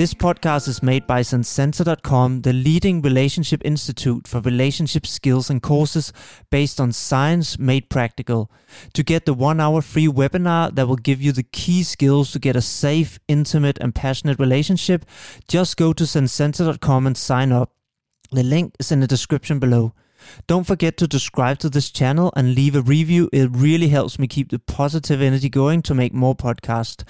This podcast is made by Sensensor.com, the leading relationship institute for relationship skills and courses based on science made practical. To get the one hour free webinar that will give you the key skills to get a safe, intimate, and passionate relationship, just go to Sensensor.com and sign up. The link is in the description below. Don't forget to subscribe to this channel and leave a review. It really helps me keep the positive energy going to make more podcasts.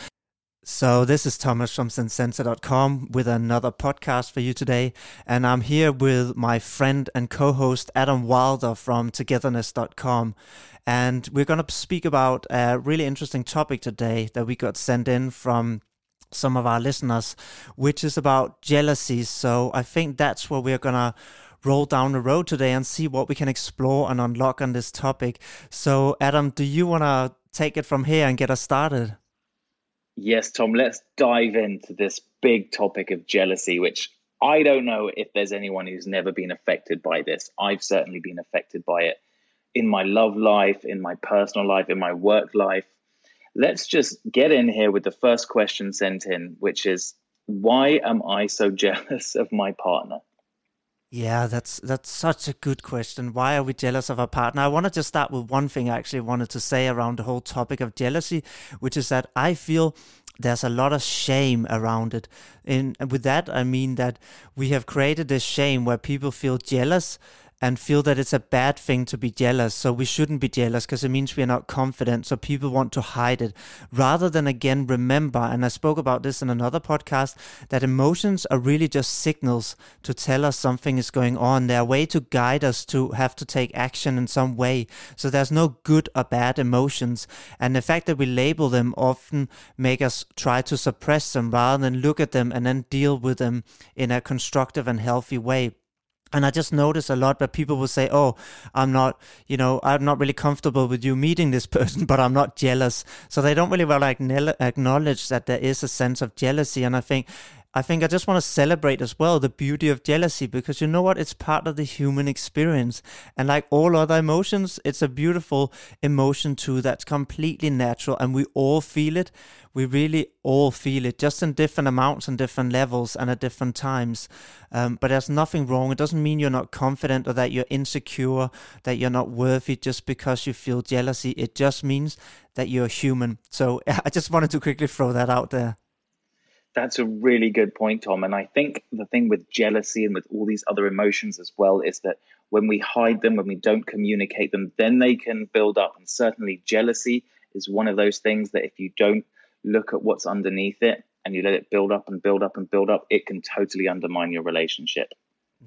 So, this is Thomas from Sensenta.com with another podcast for you today. And I'm here with my friend and co host Adam Wilder from Togetherness.com. And we're going to speak about a really interesting topic today that we got sent in from some of our listeners, which is about jealousy. So, I think that's what we're going to roll down the road today and see what we can explore and unlock on this topic. So, Adam, do you want to take it from here and get us started? Yes, Tom, let's dive into this big topic of jealousy, which I don't know if there's anyone who's never been affected by this. I've certainly been affected by it in my love life, in my personal life, in my work life. Let's just get in here with the first question sent in, which is why am I so jealous of my partner? Yeah, that's that's such a good question. Why are we jealous of our partner? I wanted to start with one thing I actually wanted to say around the whole topic of jealousy, which is that I feel there's a lot of shame around it. And with that, I mean that we have created this shame where people feel jealous and feel that it's a bad thing to be jealous. So we shouldn't be jealous because it means we are not confident. So people want to hide it rather than again remember. And I spoke about this in another podcast that emotions are really just signals to tell us something is going on. They're a way to guide us to have to take action in some way. So there's no good or bad emotions. And the fact that we label them often make us try to suppress them rather than look at them and then deal with them in a constructive and healthy way. And I just notice a lot that people will say, Oh, I'm not, you know, I'm not really comfortable with you meeting this person, but I'm not jealous. So they don't really well acknowledge that there is a sense of jealousy. And I think I think I just want to celebrate as well the beauty of jealousy because you know what? It's part of the human experience. And like all other emotions, it's a beautiful emotion too that's completely natural and we all feel it. We really all feel it, just in different amounts and different levels and at different times. Um, but there's nothing wrong. It doesn't mean you're not confident or that you're insecure, that you're not worthy just because you feel jealousy. It just means that you're human. So I just wanted to quickly throw that out there. That's a really good point, Tom. And I think the thing with jealousy and with all these other emotions as well is that when we hide them, when we don't communicate them, then they can build up. And certainly, jealousy is one of those things that if you don't look at what's underneath it and you let it build up and build up and build up, it can totally undermine your relationship.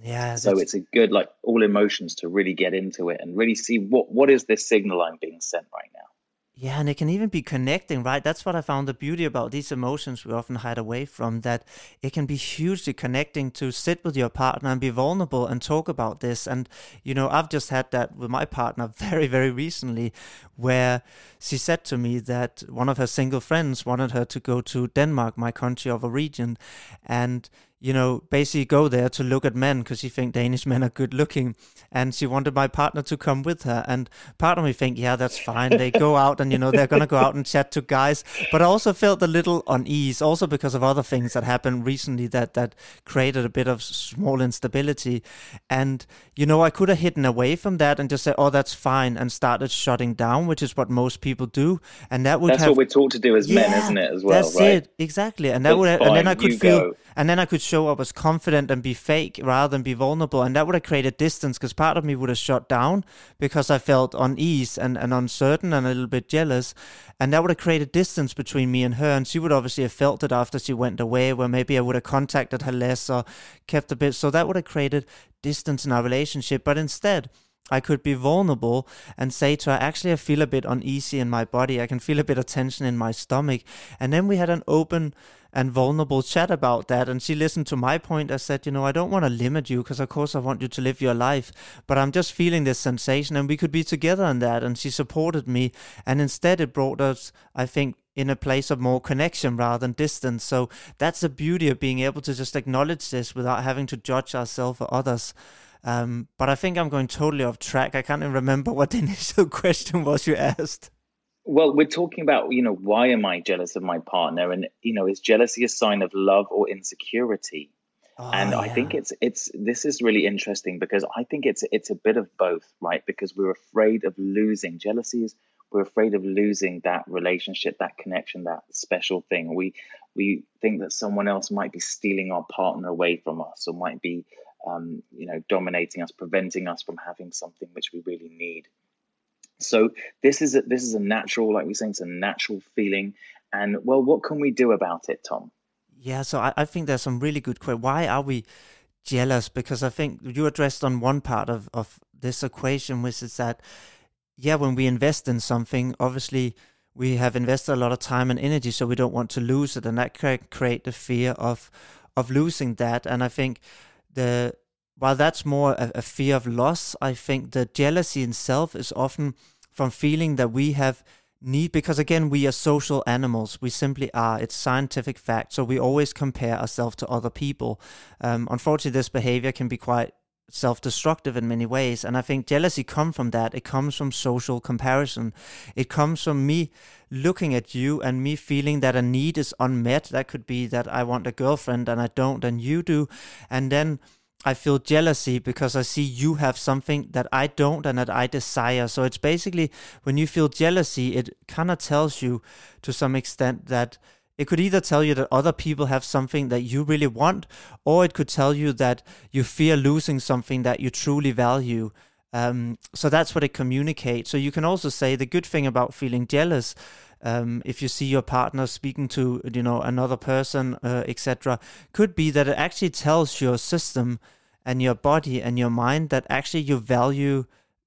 Yeah. So it's a good, like all emotions to really get into it and really see what what is this signal I'm being sent right now. Yeah, and it can even be connecting, right? That's what I found the beauty about these emotions we often hide away from, that it can be hugely connecting to sit with your partner and be vulnerable and talk about this. And, you know, I've just had that with my partner very, very recently, where she said to me that one of her single friends wanted her to go to Denmark, my country of origin, and you know, basically go there to look at men because she think Danish men are good looking, and she wanted my partner to come with her. And part of me think, yeah, that's fine. They go out and you know they're gonna go out and chat to guys. But I also felt a little unease, also because of other things that happened recently that that created a bit of small instability. And you know, I could have hidden away from that and just said, oh, that's fine, and started shutting down, which is what most people do. And that would that's have, what we're taught to do as yeah, men, isn't it? As well, that's right? it exactly. And that it's would, and then I could feel. Go and then I could show up as confident and be fake rather than be vulnerable. And that would have created distance because part of me would have shut down because I felt unease and, and uncertain and a little bit jealous. And that would have created distance between me and her. And she would obviously have felt it after she went away, where maybe I would have contacted her less or kept a bit. So that would have created distance in our relationship. But instead, I could be vulnerable and say to her, actually, I feel a bit uneasy in my body. I can feel a bit of tension in my stomach. And then we had an open and vulnerable chat about that. And she listened to my point. I said, you know, I don't want to limit you because, of course, I want you to live your life, but I'm just feeling this sensation and we could be together in that. And she supported me. And instead, it brought us, I think, in a place of more connection rather than distance. So that's the beauty of being able to just acknowledge this without having to judge ourselves or others. Um, but I think I'm going totally off track. I can't even remember what the initial question was you asked. Well, we're talking about, you know, why am I jealous of my partner? And, you know, is jealousy a sign of love or insecurity? Oh, and yeah. I think it's it's this is really interesting because I think it's it's a bit of both, right? Because we're afraid of losing. Jealousy is we're afraid of losing that relationship, that connection, that special thing. We we think that someone else might be stealing our partner away from us, or might be, um, you know, dominating us, preventing us from having something which we really need. So this is a, this is a natural, like we're saying, it's a natural feeling. And well, what can we do about it, Tom? Yeah, so I, I think there's some really good questions. Why are we jealous? Because I think you addressed on one part of, of this equation, which is that, yeah, when we invest in something, obviously we have invested a lot of time and energy, so we don't want to lose it, and that can create the fear of of losing that. And I think the while that's more a, a fear of loss, I think the jealousy itself is often from feeling that we have need because again we are social animals. We simply are. It's scientific fact. So we always compare ourselves to other people. Um, unfortunately this behavior can be quite self-destructive in many ways and i think jealousy comes from that. It comes from social comparison. It comes from me looking at you and me feeling that a need is unmet. That could be that i want a girlfriend and i don't and you do. And then I feel jealousy because I see you have something that I don't and that I desire. So it's basically when you feel jealousy, it kind of tells you to some extent that it could either tell you that other people have something that you really want, or it could tell you that you fear losing something that you truly value. Um, so that's what it communicates. So you can also say the good thing about feeling jealous um, if you see your partner speaking to you know another person uh, etc could be that it actually tells your system and your body and your mind that actually you value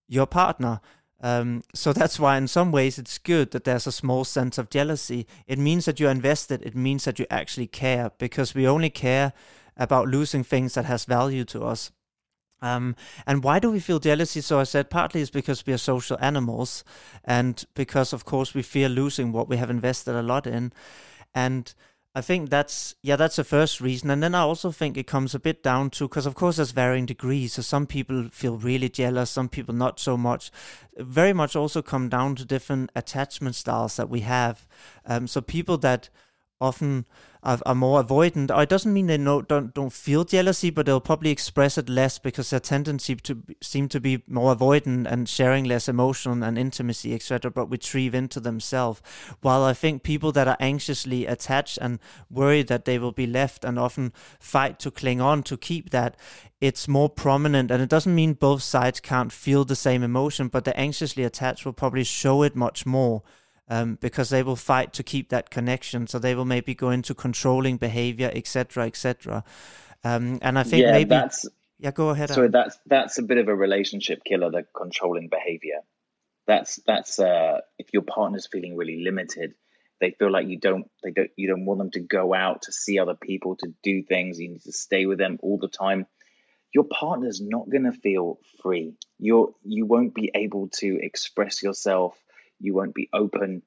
your partner um, so that's why in some ways it's good that there's a small sense of jealousy. It means that you're invested. It means that you actually care because we only care about losing things that has value to us. Um, and why do we feel jealousy? So I said partly it's because we are social animals, and because of course we fear losing what we have invested a lot in, and I think that's yeah that's the first reason, and then I also think it comes a bit down to because of course there's varying degrees. So some people feel really jealous, some people not so much. Very much also come down to different attachment styles that we have. Um, so people that often are, are more avoidant. Or it doesn't mean they no, don't don't feel jealousy, but they'll probably express it less because their tendency to seem to be more avoidant and sharing less emotion and intimacy, etc. But retrieve into themselves. While I think people that are anxiously attached and worried that they will be left and often fight to cling on to keep that, it's more prominent. And it doesn't mean both sides can't feel the same emotion, but the anxiously attached will probably show it much more um, because they will fight to keep that connection. So they will maybe go into controlling behavior, etc., etc. Um, and I think yeah, maybe that's yeah. Go ahead. So that's that's a bit of a relationship killer. The controlling behavior. That's that's uh, if your partner's feeling really limited, they feel like you don't they don't you don't want them to go out to see other people to do things. You need to stay with them all the time. Your partner's not going to feel free. You're you won't be able to express yourself you won't be open.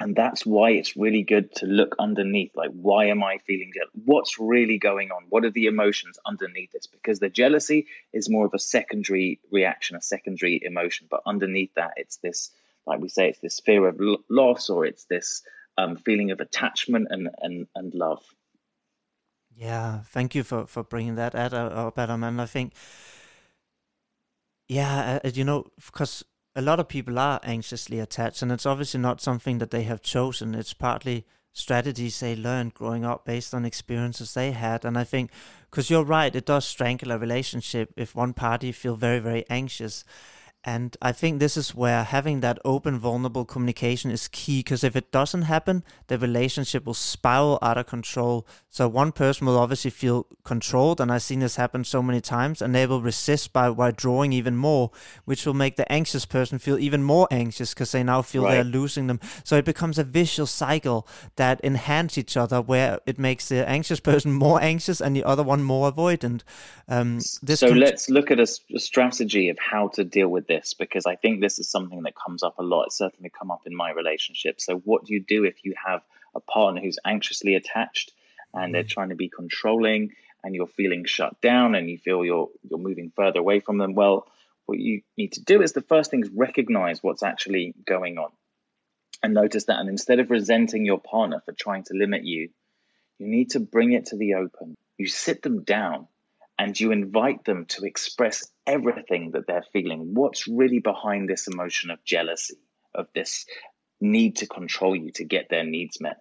And that's why it's really good to look underneath like why am i feeling jealous? What's really going on? What are the emotions underneath this? Because the jealousy is more of a secondary reaction a secondary emotion but underneath that it's this like we say it's this fear of loss or it's this um, feeling of attachment and, and and love. Yeah thank you for for bringing that up adam. And i think yeah uh, you know because a lot of people are anxiously attached, and it's obviously not something that they have chosen. It's partly strategies they learned growing up based on experiences they had. And I think, because you're right, it does strangle a relationship if one party feel very, very anxious. And I think this is where having that open, vulnerable communication is key because if it doesn't happen, the relationship will spiral out of control. So one person will obviously feel controlled, and I've seen this happen so many times, and they will resist by withdrawing even more, which will make the anxious person feel even more anxious because they now feel right. they're losing them. So it becomes a vicious cycle that enhance each other, where it makes the anxious person more anxious and the other one more avoidant. Um, so let's look at a, a strategy of how to deal with this because I think this is something that comes up a lot. It's certainly come up in my relationship. So, what do you do if you have a partner who's anxiously attached and they're mm. trying to be controlling and you're feeling shut down and you feel you're you're moving further away from them? Well, what you need to do is the first thing is recognize what's actually going on. and notice that. And instead of resenting your partner for trying to limit you, you need to bring it to the open. You sit them down and you invite them to express everything that they're feeling. What's really behind this emotion of jealousy, of this need to control you to get their needs met?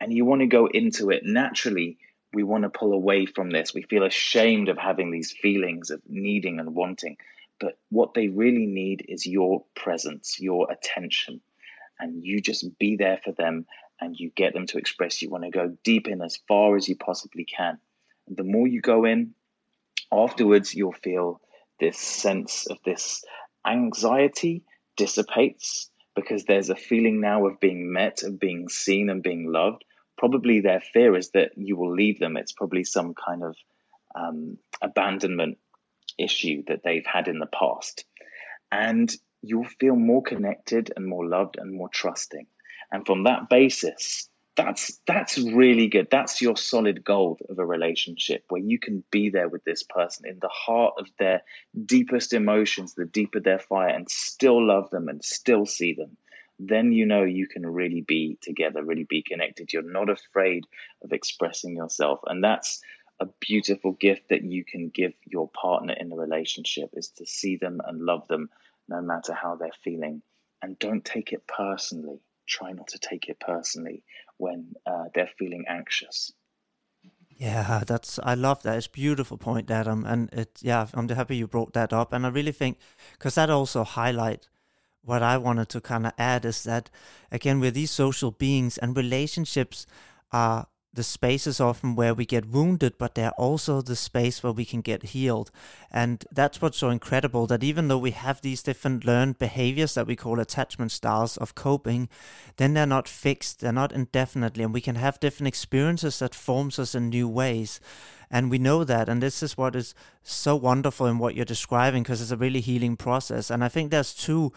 And you want to go into it naturally. We want to pull away from this. We feel ashamed of having these feelings of needing and wanting. But what they really need is your presence, your attention and you just be there for them and you get them to express you want to go deep in as far as you possibly can. The more you go in, afterwards you'll feel this sense of this anxiety dissipates because there's a feeling now of being met, of being seen and being loved. Probably their fear is that you will leave them. It's probably some kind of um, abandonment issue that they've had in the past. And you'll feel more connected and more loved and more trusting. And from that basis, that's that's really good. That's your solid gold of a relationship where you can be there with this person in the heart of their deepest emotions, the deeper their fire, and still love them and still see them. Then you know you can really be together, really be connected. You're not afraid of expressing yourself. And that's a beautiful gift that you can give your partner in a relationship is to see them and love them no matter how they're feeling. And don't take it personally. Try not to take it personally when uh, they're feeling anxious. Yeah, that's I love that. It's beautiful point, Adam, and it yeah, I'm happy you brought that up, and I really think because that also highlight what I wanted to kind of add is that again we're these social beings, and relationships are the spaces often where we get wounded, but they're also the space where we can get healed. And that's what's so incredible that even though we have these different learned behaviors that we call attachment styles of coping, then they're not fixed, they're not indefinitely, and we can have different experiences that forms us in new ways. And we know that. And this is what is so wonderful in what you're describing because it's a really healing process. And I think there's two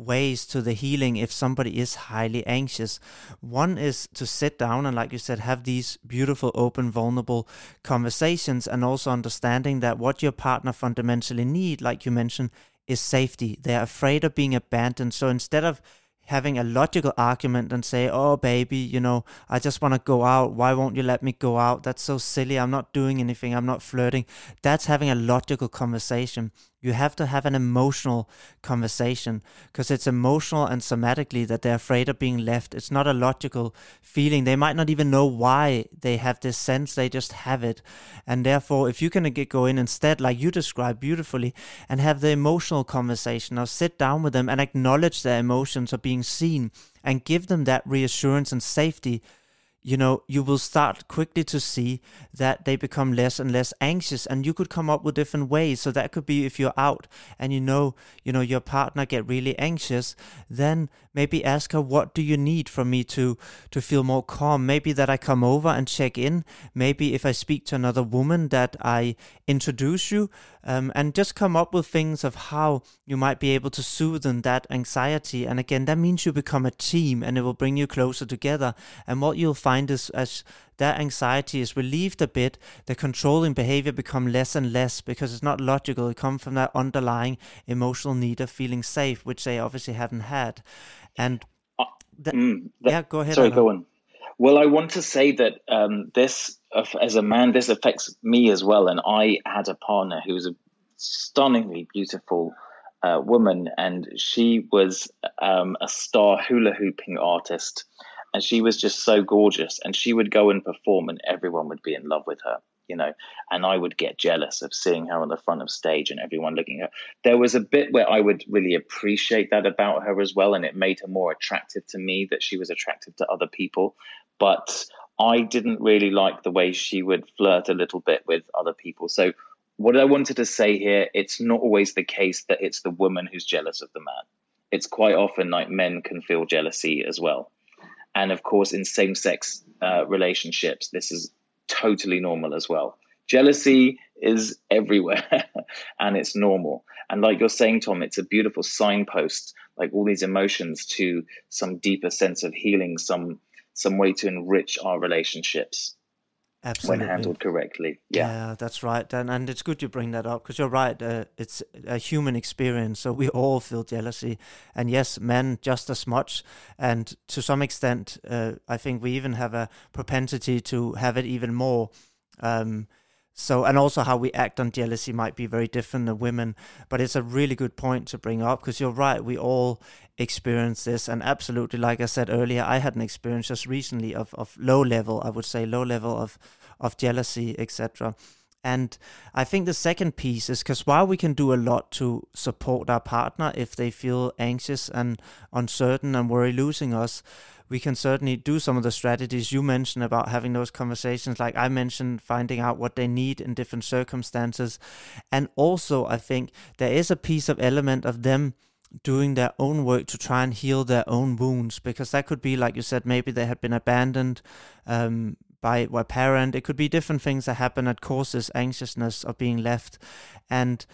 ways to the healing if somebody is highly anxious. One is to sit down and, like you said, have these beautiful, open, vulnerable conversations, and also understanding that what your partner fundamentally need, like you mentioned, is safety. They're afraid of being abandoned. So instead of having a logical argument and say, Oh, baby, you know, I just want to go out. Why won't you let me go out? That's so silly. I'm not doing anything. I'm not flirting. That's having a logical conversation. You have to have an emotional conversation because it's emotional and somatically that they're afraid of being left. It's not a logical feeling. They might not even know why they have this sense, they just have it. And therefore, if you can get, go in instead, like you described beautifully, and have the emotional conversation or sit down with them and acknowledge their emotions of being seen and give them that reassurance and safety you know, you will start quickly to see that they become less and less anxious and you could come up with different ways. So that could be if you're out and you know, you know, your partner get really anxious, then maybe ask her, what do you need from me to, to feel more calm? Maybe that I come over and check in. Maybe if I speak to another woman that I introduce you um, and just come up with things of how you might be able to soothe that anxiety. And again, that means you become a team and it will bring you closer together. And what you'll find is as that anxiety is relieved a bit, the controlling behavior become less and less because it's not logical. It comes from that underlying emotional need of feeling safe, which they obviously haven't had. And uh, mm, that, yeah, go ahead. Sorry, go on. Well, I want to say that um, this, as a man, this affects me as well. And I had a partner who was a stunningly beautiful uh, woman, and she was um, a star hula hooping artist. And she was just so gorgeous. And she would go and perform and everyone would be in love with her you know. And i would get jealous of seeing her on the front of stage and everyone looking at her. There was a bit where i would really appreciate that about her as well. And it made her more attractive to me that she was attractive to other people. But i didn't really like the way she would flirt a little bit with other people so what i wanted to say here it's not always the case that it's the woman who's jealous of the man it's quite often like men can feel jealousy as well and of course, in same sex uh, relationships, this is totally normal as well. Jealousy is everywhere and it's normal. And like you're saying, Tom, it's a beautiful signpost, like all these emotions to some deeper sense of healing, some some way to enrich our relationships. Absolutely. when handled correctly. Yeah. yeah, that's right. And and it's good you bring that up because you're right. Uh, it's a human experience, so we all feel jealousy, and yes, men just as much, and to some extent, uh, I think we even have a propensity to have it even more. Um, so, and also how we act on jealousy might be very different than women. But it's a really good point to bring up because you're right. We all experience this. And absolutely, like I said earlier, I had an experience just recently of, of low level, I would say, low level of, of jealousy, etc. And I think the second piece is because while we can do a lot to support our partner if they feel anxious and uncertain and worry losing us, we can certainly do some of the strategies you mentioned about having those conversations like i mentioned finding out what they need in different circumstances. And also i think there is a piece of element of them doing their own work to try and heal their own wounds because that could be like you said maybe they had been abandoned um, by a parent it could be different things that happen that causes anxiousness of being left and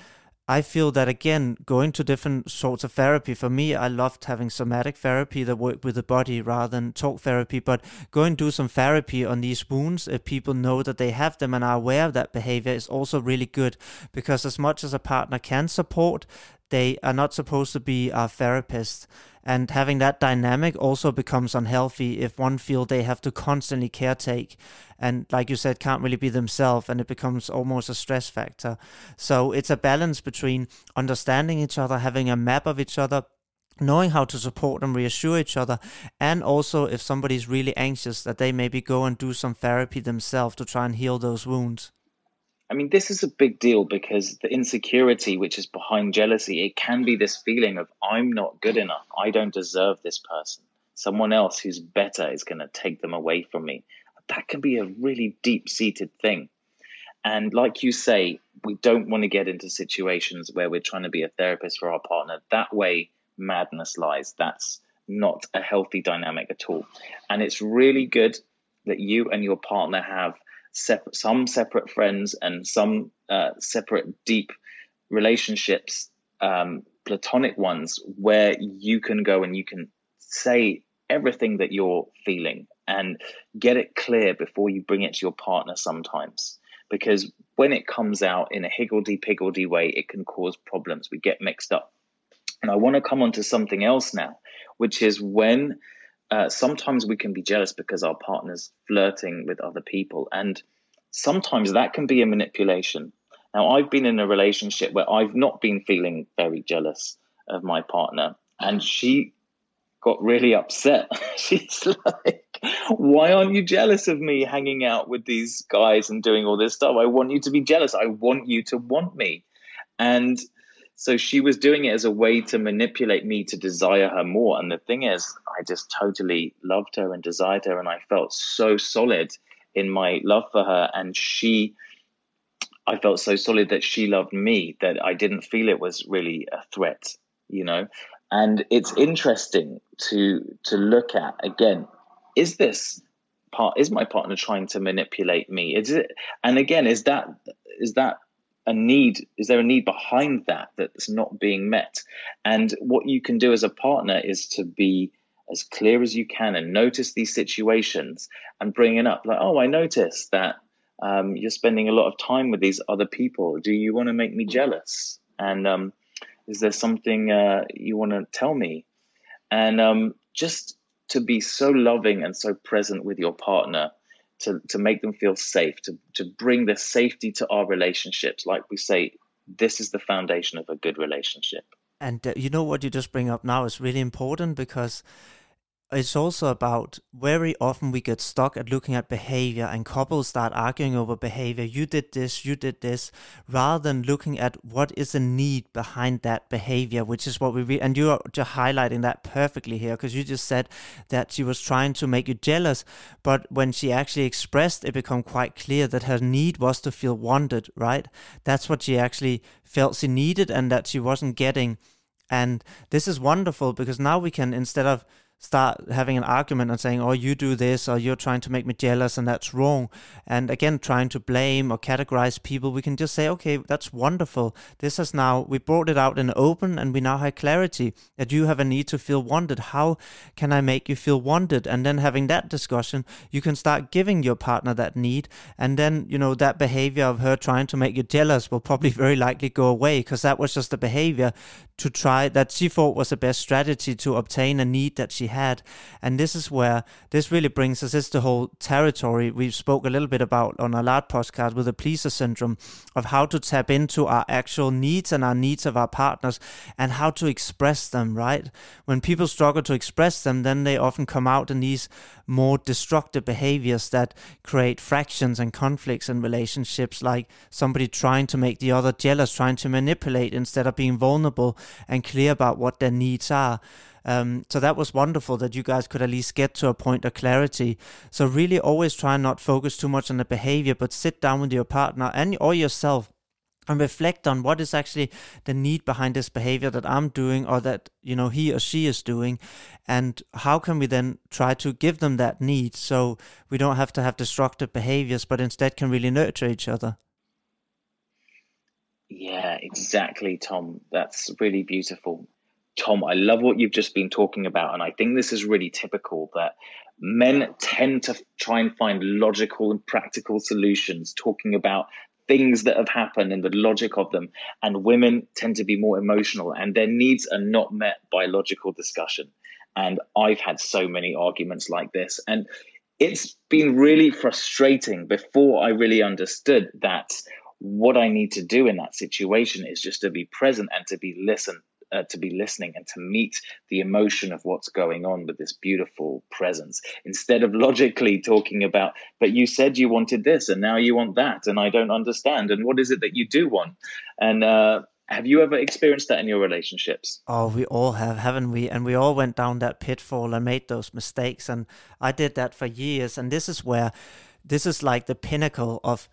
I feel that again, going to different sorts of therapy. For me, I loved having somatic therapy that worked with the body rather than talk therapy. But going do some therapy on these wounds, if people know that they have them and are aware of that behavior, is also really good because as much as a partner can support, they are not supposed to be a therapist and having that dynamic also becomes unhealthy if one feel they have to constantly caretake and like you said can't really be themselves and it becomes almost a stress factor. So it's a balance between understanding each other having a map of each other knowing how to support and reassure each other and also if somebody's really anxious that they maybe go and do some therapy themselves to try and heal those wounds I mean, this is a big deal because the insecurity which is behind jealousy, it can be this feeling of I'm not good enough. I don't deserve this person. Someone else who's better is going to take them away from me. That can be a really deep seated thing. And like you say, we don't want to get into situations where we're trying to be a therapist for our partner. That way, madness lies. That's not a healthy dynamic at all. And it's really good that you and your partner have separate, some separate friends and some uh, separate deep relationships, um, platonic ones, where you can go and you can say everything that you're feeling and get it clear before you bring it to your partner sometimes. Because when it comes out in a higgledy piggledy way, it can cause problems. We get mixed up. And I want to come on to something else now, which is when uh, sometimes we can be jealous because our partner's flirting with other people. And sometimes that can be a manipulation. Now, I've been in a relationship where I've not been feeling very jealous of my partner, and she got really upset. She's like, Why aren't you jealous of me hanging out with these guys and doing all this stuff? I want you to be jealous. I want you to want me. And so she was doing it as a way to manipulate me to desire her more. And the thing is, I just totally loved her and desired her. And I felt so solid in my love for her. And she, I felt so solid that she loved me that I didn't feel it was really a threat, you know? And it's interesting to to look at again, is this part is my partner trying to manipulate me? Is it and again, is that is that a need is there a need behind that that's not being met? And what you can do as a partner is to be as clear as you can and notice these situations and bring it up. Like oh i noticed that um, you're spending a lot of time with these other people. Do you want to make me jealous? And um, is there something uh, you want to tell me? And um, just to be so loving and so present with your partner to, to make them feel safe, to, to bring the safety to our relationships. Like we say, this is the foundation of a good relationship. And uh, you know what you just bring up now is really important because it's also about very often we get stuck at looking at behavior and couples start arguing over behavior. You did this, you did this, rather than looking at what is the need behind that behavior, which is what we re- and you are just highlighting that perfectly here because you just said that she was trying to make you jealous, but when she actually expressed, it became quite clear that her need was to feel wanted, right? That's what she actually felt she needed and that she wasn't getting. And this is wonderful because now we can instead of start having an argument and saying, oh, you do this, or you're trying to make me jealous, and that's wrong. And again, trying to blame or categorize people, we can just say, okay, that's wonderful. This has now, we brought it out in open, and we now have clarity that you have a need to feel wanted. How can I make you feel wanted? And then having that discussion, you can start giving your partner that need. And then, you know, that behavior of her trying to make you jealous will probably very likely go away because that was just a behavior to try that she thought was the best strategy to obtain a need that she had. And this is where this really brings us, is the whole territory we spoke a little bit about on our last podcast with the pleaser syndrome of how to tap into our actual needs and our needs of our partners and how to express them, right? When people struggle to express them, then they often come out in these more destructive behaviors that create fractions and conflicts in relationships, like somebody trying to make the other jealous, trying to manipulate instead of being vulnerable and clear about what their needs are. Um, so that was wonderful that you guys could at least get to a point of clarity. So really always try and not focus too much on the behavior, but sit down with your partner and or yourself and reflect on what is actually the need behind this behavior that I'm doing or that you know he or she is doing and how can we then try to give them that need so we don't have to have destructive behaviors but instead can really nurture each other yeah exactly tom that's really beautiful tom i love what you've just been talking about and i think this is really typical that men tend to try and find logical and practical solutions talking about things that have happened and the logic of them. And women tend to be more emotional and their needs are not met by logical discussion. And I've had so many arguments like this. And it's been really frustrating before I really understood that what I need to do in that situation is just to be present and to be listen uh, to be listening and to meet the emotion of what's going on with this beautiful presence instead of logically talking about but you said you wanted this and now you want that and i don't understand and what is it that you do want and uh, have you ever experienced that in your relationships? Oh, we all have, haven't we? And we all went down that pitfall and made those mistakes. And I did that for years. And this is where, this is like the pinnacle of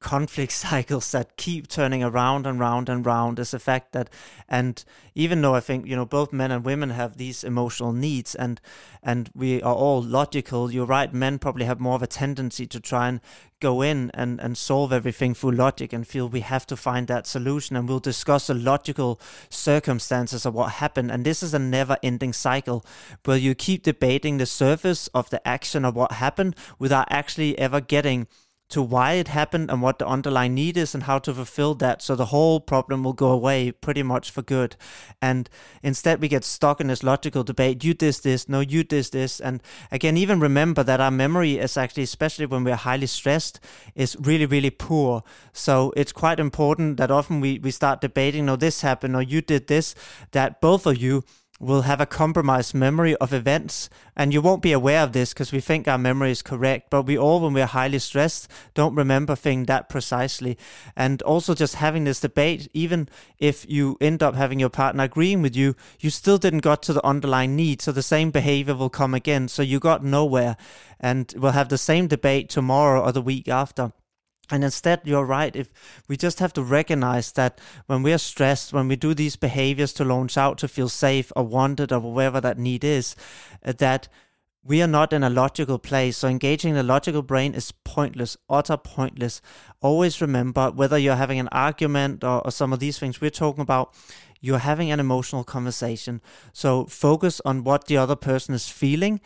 conflict cycles that keep turning around and round and round is the fact that and even though i think you know both men and women have these emotional needs and and we are all logical you're right men probably have more of a tendency to try and go in and and solve everything through logic and feel we have to find that solution. And we'll discuss the logical circumstances of what happened. And this is a never ending cycle where you keep debating the surface of the action of what happened without actually ever getting to why it happened and what the underlying need is and how to fulfill that. So the whole problem will go away pretty much for good. And instead we get stuck in this logical debate you did this no you did this. And again even remember that our memory is actually especially when we're highly stressed is really really poor. So it's quite important that often we, we start debating no this happened or you did this that both of you will have a compromised memory of events. And you won't be aware of this because we think our memory is correct, but we all, when we're highly stressed, don't remember things that precisely. And also, just having this debate, even if you end up having your partner agreeing with you, you still didn't got to the underlying need. So the same behavior will come again. So you got nowhere. And we'll have the same debate tomorrow or the week after. And instead, you're right. If we just have to recognize that when we are stressed, when we do these behaviors to launch out to feel safe or wanted or whatever that need is, uh, that we are not in a logical place. So engaging the logical brain is pointless, utter pointless. Always remember whether you're having an argument or, or some of these things we're talking about, you're having an emotional conversation. So focus on what the other person is feeling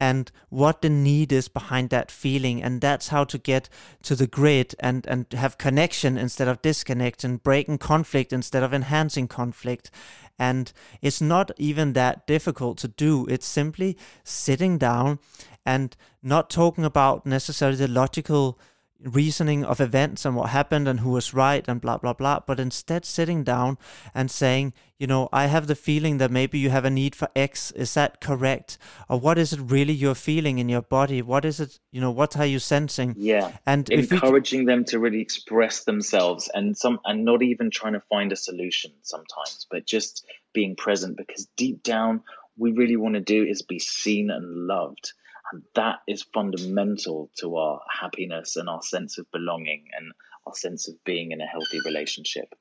and what the need is behind that feeling. And that's how to get to the grid and and have connection instead of disconnect and breaking conflict instead of enhancing conflict. And it's not even that difficult to do. It's simply sitting down and not talking about necessarily the logical reasoning of events and what happened and who was right and blah blah blah but instead sitting down and saying you know i have the feeling that maybe you have a need for x. Is that correct? Or what is it really you're feeling in your body? What is it you know what are you sensing? Yeah. And encouraging we... them to really express themselves and some and not even trying to find a solution sometimes but just being present because deep down we really want to do is be seen and loved and that is fundamental to our happiness and our sense of belonging and our sense of being in a healthy relationship.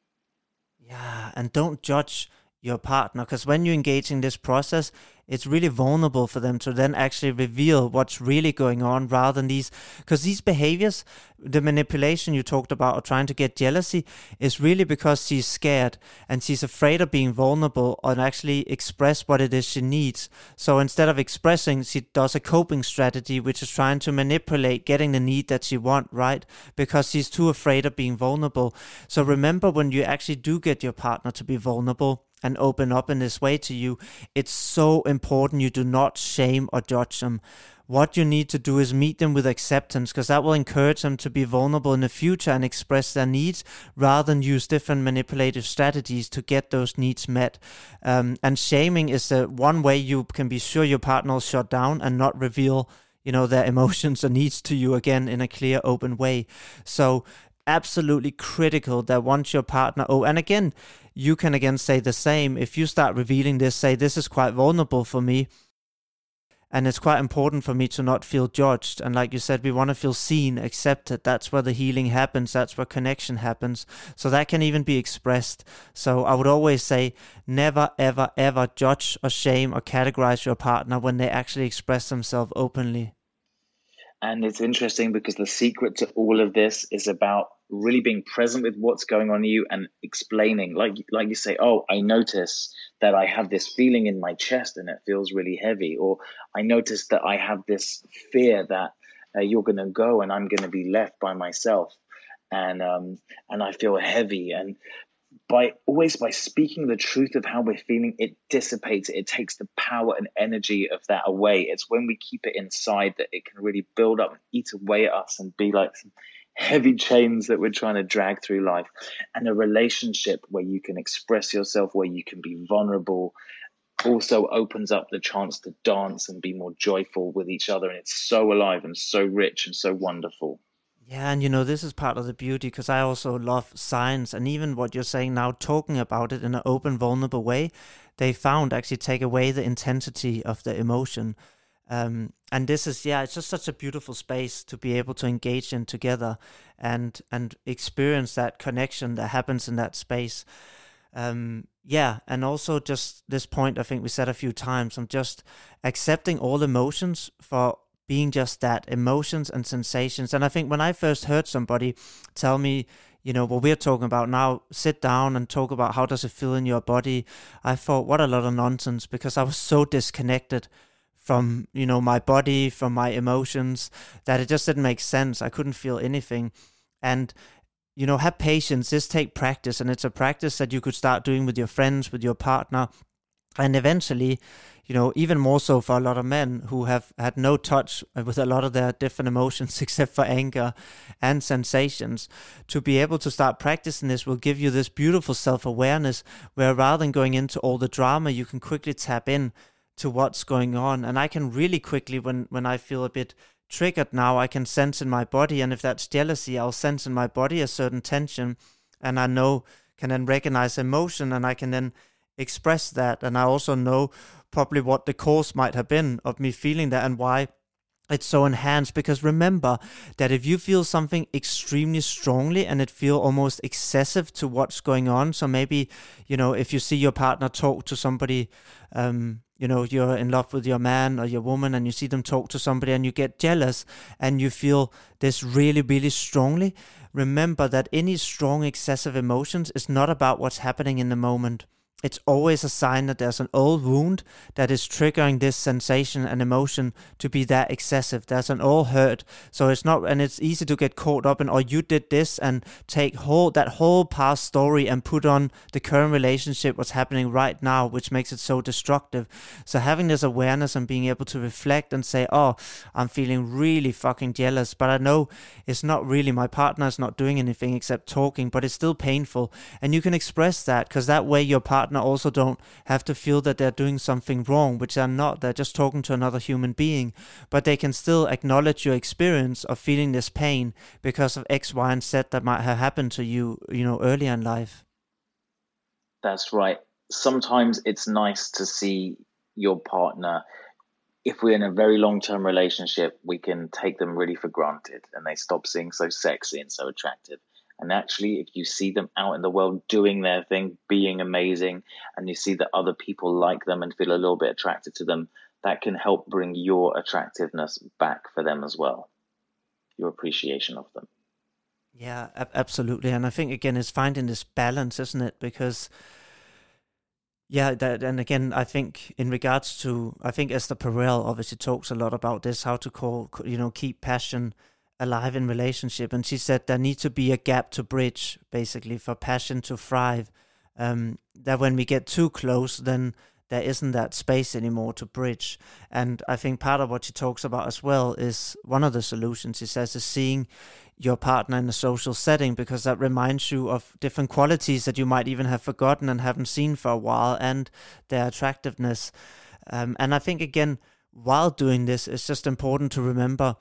Yeah, and don't judge your partner because when you engage in this process it's really vulnerable for them to then actually reveal what's really going on rather than these because these behaviors the manipulation you talked about or trying to get jealousy is really because she's scared and she's afraid of being vulnerable and actually express what it is she needs. So instead of expressing she does a coping strategy which is trying to manipulate getting the need that she want right? Because she's too afraid of being vulnerable. So remember when you actually do get your partner to be vulnerable and open up in this way to you, it's so important you do not shame or judge them. What you need to do is meet them with acceptance because that will encourage them to be vulnerable in the future and express their needs rather than use different manipulative strategies to get those needs met. Um, and shaming is the one way you can be sure your partner will shut down and not reveal you know their emotions or needs to you again in a clear open way so absolutely critical that once your partner oh and again you can again say the same. If you start revealing this say this is quite vulnerable for me and it's quite important for me to not feel judged. And like you said we want to feel seen accepted. That's where the healing happens. That's where connection happens. So that can even be expressed. So i would always say never ever ever judge or shame or categorize your partner when they actually express themselves openly. And it's interesting because the secret to all of this is about really being present with what's going on in you and explaining like like you say oh i notice that i have this feeling in my chest and it feels really heavy or i notice that i have this fear that uh, you're going to go and i'm going to be left by myself and um and i feel heavy and by always by speaking the truth of how we're feeling it dissipates it. it takes the power and energy of that away it's when we keep it inside that it can really build up and eat away at us and be like heavy chains that we're trying to drag through life and a relationship where you can express yourself where you can be vulnerable also opens up the chance to dance and be more joyful with each other. And it's so alive and so rich and so wonderful. Yeah, and you know, this is part of the beauty because I also love science. And even what you're saying now, talking about it in an open, vulnerable way, they found actually take away the intensity of the emotion. Um, and this is yeah it's just such a beautiful space to be able to engage in together and and experience that connection that happens in that space. Um, yeah and also just this point i think we said a few times i'm just accepting all emotions for being just that emotions and sensations. And i think when i first heard somebody tell me you know what we're talking about now sit down and talk about how does it feel in your body i thought what a lot of nonsense because i was so disconnected from you know my body from my emotions that it just didn't make sense. I couldn't feel anything. And you know have patience. Just take practice. And it's a practice that you could start doing with your friends with your partner. And eventually you know even more so for a lot of men who have had no touch with a lot of their different emotions except for anger and sensations. To be able to start practicing this will give you this beautiful self-awareness where rather than going into all the drama you can quickly tap in to what's going on. And i can really quickly when when i feel a bit triggered now i can sense in my body. And if that's jealousy i'll sense in my body a certain tension. And i know can then recognize emotion and i can then express that. And i also know probably what the cause might have been of me feeling that and why it's so enhanced. Because remember that if you feel something extremely strongly and it feel almost excessive to what's going on so maybe you know if you see your partner talk to somebody um you know you're in love with your man or your woman and you see them talk to somebody and you get jealous and you feel this really really strongly remember that any strong excessive emotions is not about what's happening in the moment it's always a sign that there's an old wound that is triggering this sensation and emotion to be that excessive. There's an old hurt. So it's not, and it's easy to get caught up in, oh, you did this and take whole, that whole past story and put on the current relationship, what's happening right now, which makes it so destructive. So having this awareness and being able to reflect and say, oh, I'm feeling really fucking jealous, but I know it's not really my partner is not doing anything except talking, but it's still painful. And you can express that because that way your partner partner also don't have to feel that they're doing something wrong, which they're not. They're just talking to another human being, but they can still acknowledge your experience of feeling this pain because of X, Y, and Z that might have happened to you, you know, earlier in life. That's right. Sometimes it's nice to see your partner if we're in a very long term relationship, we can take them really for granted and they stop seeing so sexy and so attractive And actually, if you see them out in the world doing their thing, being amazing, and you see that other people like them and feel a little bit attracted to them, that can help bring your attractiveness back for them as well, your appreciation of them. Yeah, ab- absolutely. And I think, again, it's finding this balance, isn't it? Because yeah, that, and again, I think in regards to, I think Esther Perel obviously talks a lot about this, how to call, you know, keep passion alive in relationship, and she said there needs to be a gap to bridge, basically, for passion to thrive. Um, that when we get too close, then there isn't that space anymore to bridge. And I think part of what she talks about as well is one of the solutions she says is seeing your partner in a social setting because that reminds you of different qualities that you might even have forgotten and haven't seen for a while and their attractiveness. Um, and I think, again, while doing this, it's just important to remember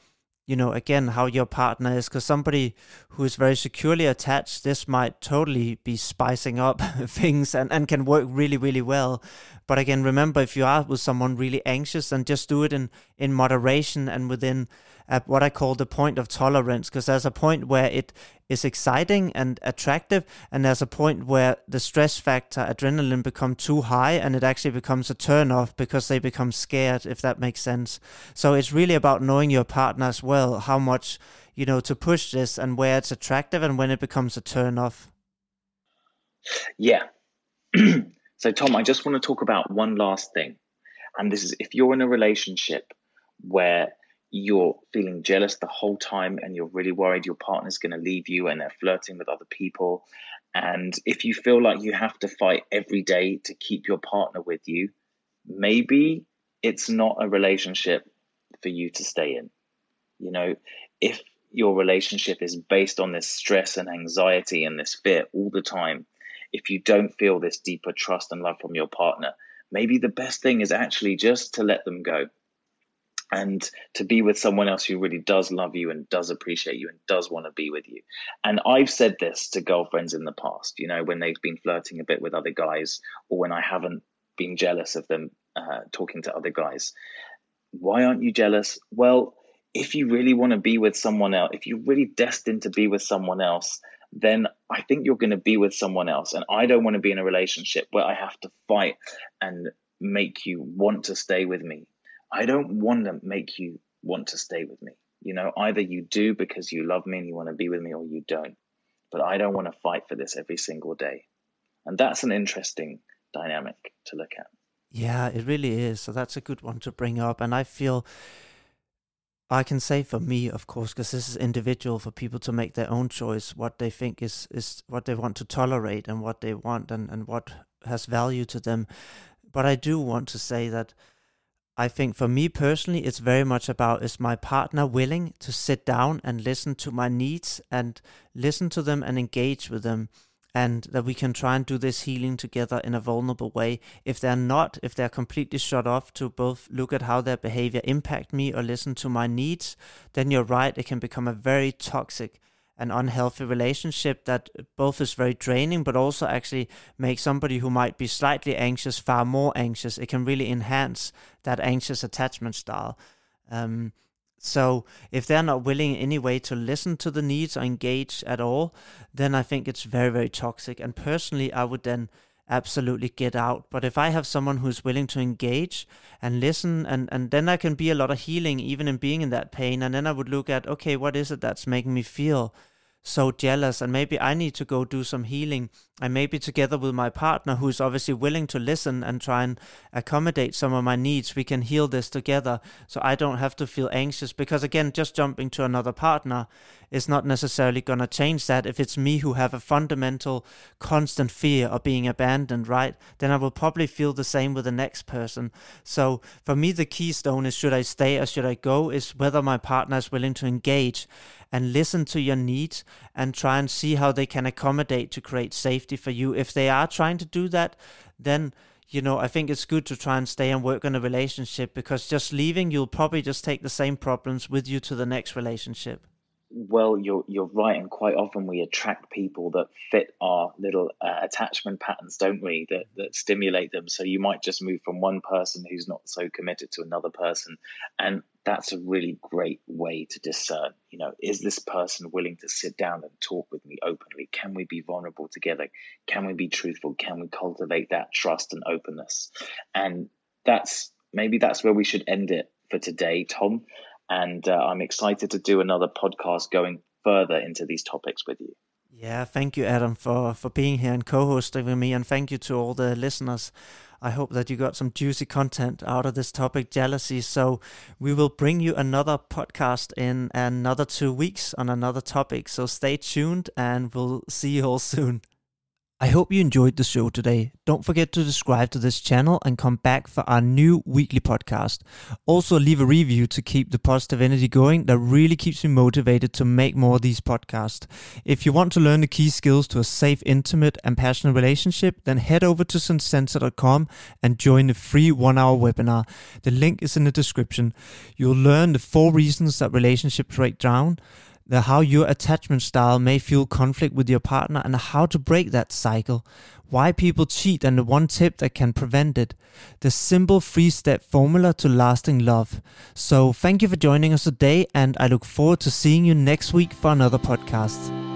you know, again, how your partner is. Because somebody who is very securely attached, this might totally be spicing up things and, and can work really, really well. But again, remember, if you are with someone really anxious, then just do it in, in moderation and within at what I call the point of tolerance, because there's a point where it is exciting and attractive, and there's a point where the stress factor, adrenaline, become too high, and it actually becomes a turn off because they become scared, if that makes sense. So it's really about knowing your partner as well, how much you know to push this, and where it's attractive, and when it becomes a turn off. Yeah. so Tom, I just want to talk about one last thing, and this is if you're in a relationship where you're feeling jealous the whole time and you're really worried your partner's going to leave you and they're flirting with other people. And if you feel like you have to fight every day to keep your partner with you, maybe it's not a relationship for you to stay in. You know, if your relationship is based on this stress and anxiety and this fear all the time, if you don't feel this deeper trust and love from your partner, maybe the best thing is actually just to let them go and to be with someone else who really does love you and does appreciate you and does want to be with you. And I've said this to girlfriends in the past, you know, when they've been flirting a bit with other guys or when I haven't been jealous of them uh, talking to other guys. Why aren't you jealous? Well, if you really want to be with someone else, if you're really destined to be with someone else, then I think you're going to be with someone else. And I don't want to be in a relationship where I have to fight and make you want to stay with me I don't want to make you want to stay with me. You know, either you do because you love me and you want to be with me, or you don't. But I don't want to fight for this every single day. And that's an interesting dynamic to look at. Yeah, it really is. So that's a good one to bring up. And I feel I can say for me, of course, because this is individual for people to make their own choice, what they think is, is what they want to tolerate and what they want and, and what has value to them. But I do want to say that I think for me personally, it's very much about is my partner willing to sit down and listen to my needs and listen to them and engage with them, and that we can try and do this healing together in a vulnerable way. If they're not, if they're completely shut off to both look at how their behavior impact me or listen to my needs, then you're right, it can become a very toxic an unhealthy relationship that both is very draining but also actually makes somebody who might be slightly anxious far more anxious. It can really enhance that anxious attachment style. Um, so if they're not willing in any way to listen to the needs or engage at all then i think it's very very toxic. And personally i would then absolutely get out. But if i have someone who's willing to engage and listen and and then i can be a lot of healing even in being in that pain. And then i would look at okay what is it that's making me feel so jealous and maybe I need to go do some healing and maybe together with my partner who's obviously willing to listen and try and accommodate some of my needs we can heal this together so I don't have to feel anxious. Because again just jumping to another partner is not necessarily going to change that. If it's me who have a fundamental constant fear of being abandoned right then I will probably feel the same with the next person. So for me the keystone is should I stay or should I go is whether my partner is willing to engage and listen to your needs and try and see how they can accommodate to create safety for you. If they are trying to do that, then you know, I think it's good to try and stay and work on a relationship because just leaving, you'll probably just take the same problems with you to the next relationship. Well, you're you're right, and quite often we attract people that fit our little uh, attachment patterns, don't we? That that stimulate them. So you might just move from one person who's not so committed to another person, and that's a really great way to discern. You know, is this person willing to sit down and talk with me openly? Can we be vulnerable together? Can we be truthful? Can we cultivate that trust and openness? And that's maybe that's where we should end it for today, Tom and uh, I'm excited to do another podcast going further into these topics with you. Yeah, thank you, Adam, for for being here and co-hosting with me, and thank you to all the listeners. I hope that you got some juicy content out of this topic, jealousy. So we will bring you another podcast in another two weeks on another topic. So stay tuned, and we'll see you all soon. I hope you enjoyed the show today. Don't forget to subscribe to this channel and come back for our new weekly podcast. Also, leave a review to keep the positive energy going. That really keeps me motivated to make more of these podcasts. If you want to learn the key skills to a safe, intimate, and passionate relationship, then head over to sensensor.com and join the free one hour webinar. The link is in the description. You'll learn the four reasons that relationships break down the how your attachment style may fuel conflict with your partner and how to break that cycle, why people cheat and the one tip that can prevent it, the simple three step formula to lasting love. So, thank you for joining us today, and I look forward to seeing you next week for another podcast.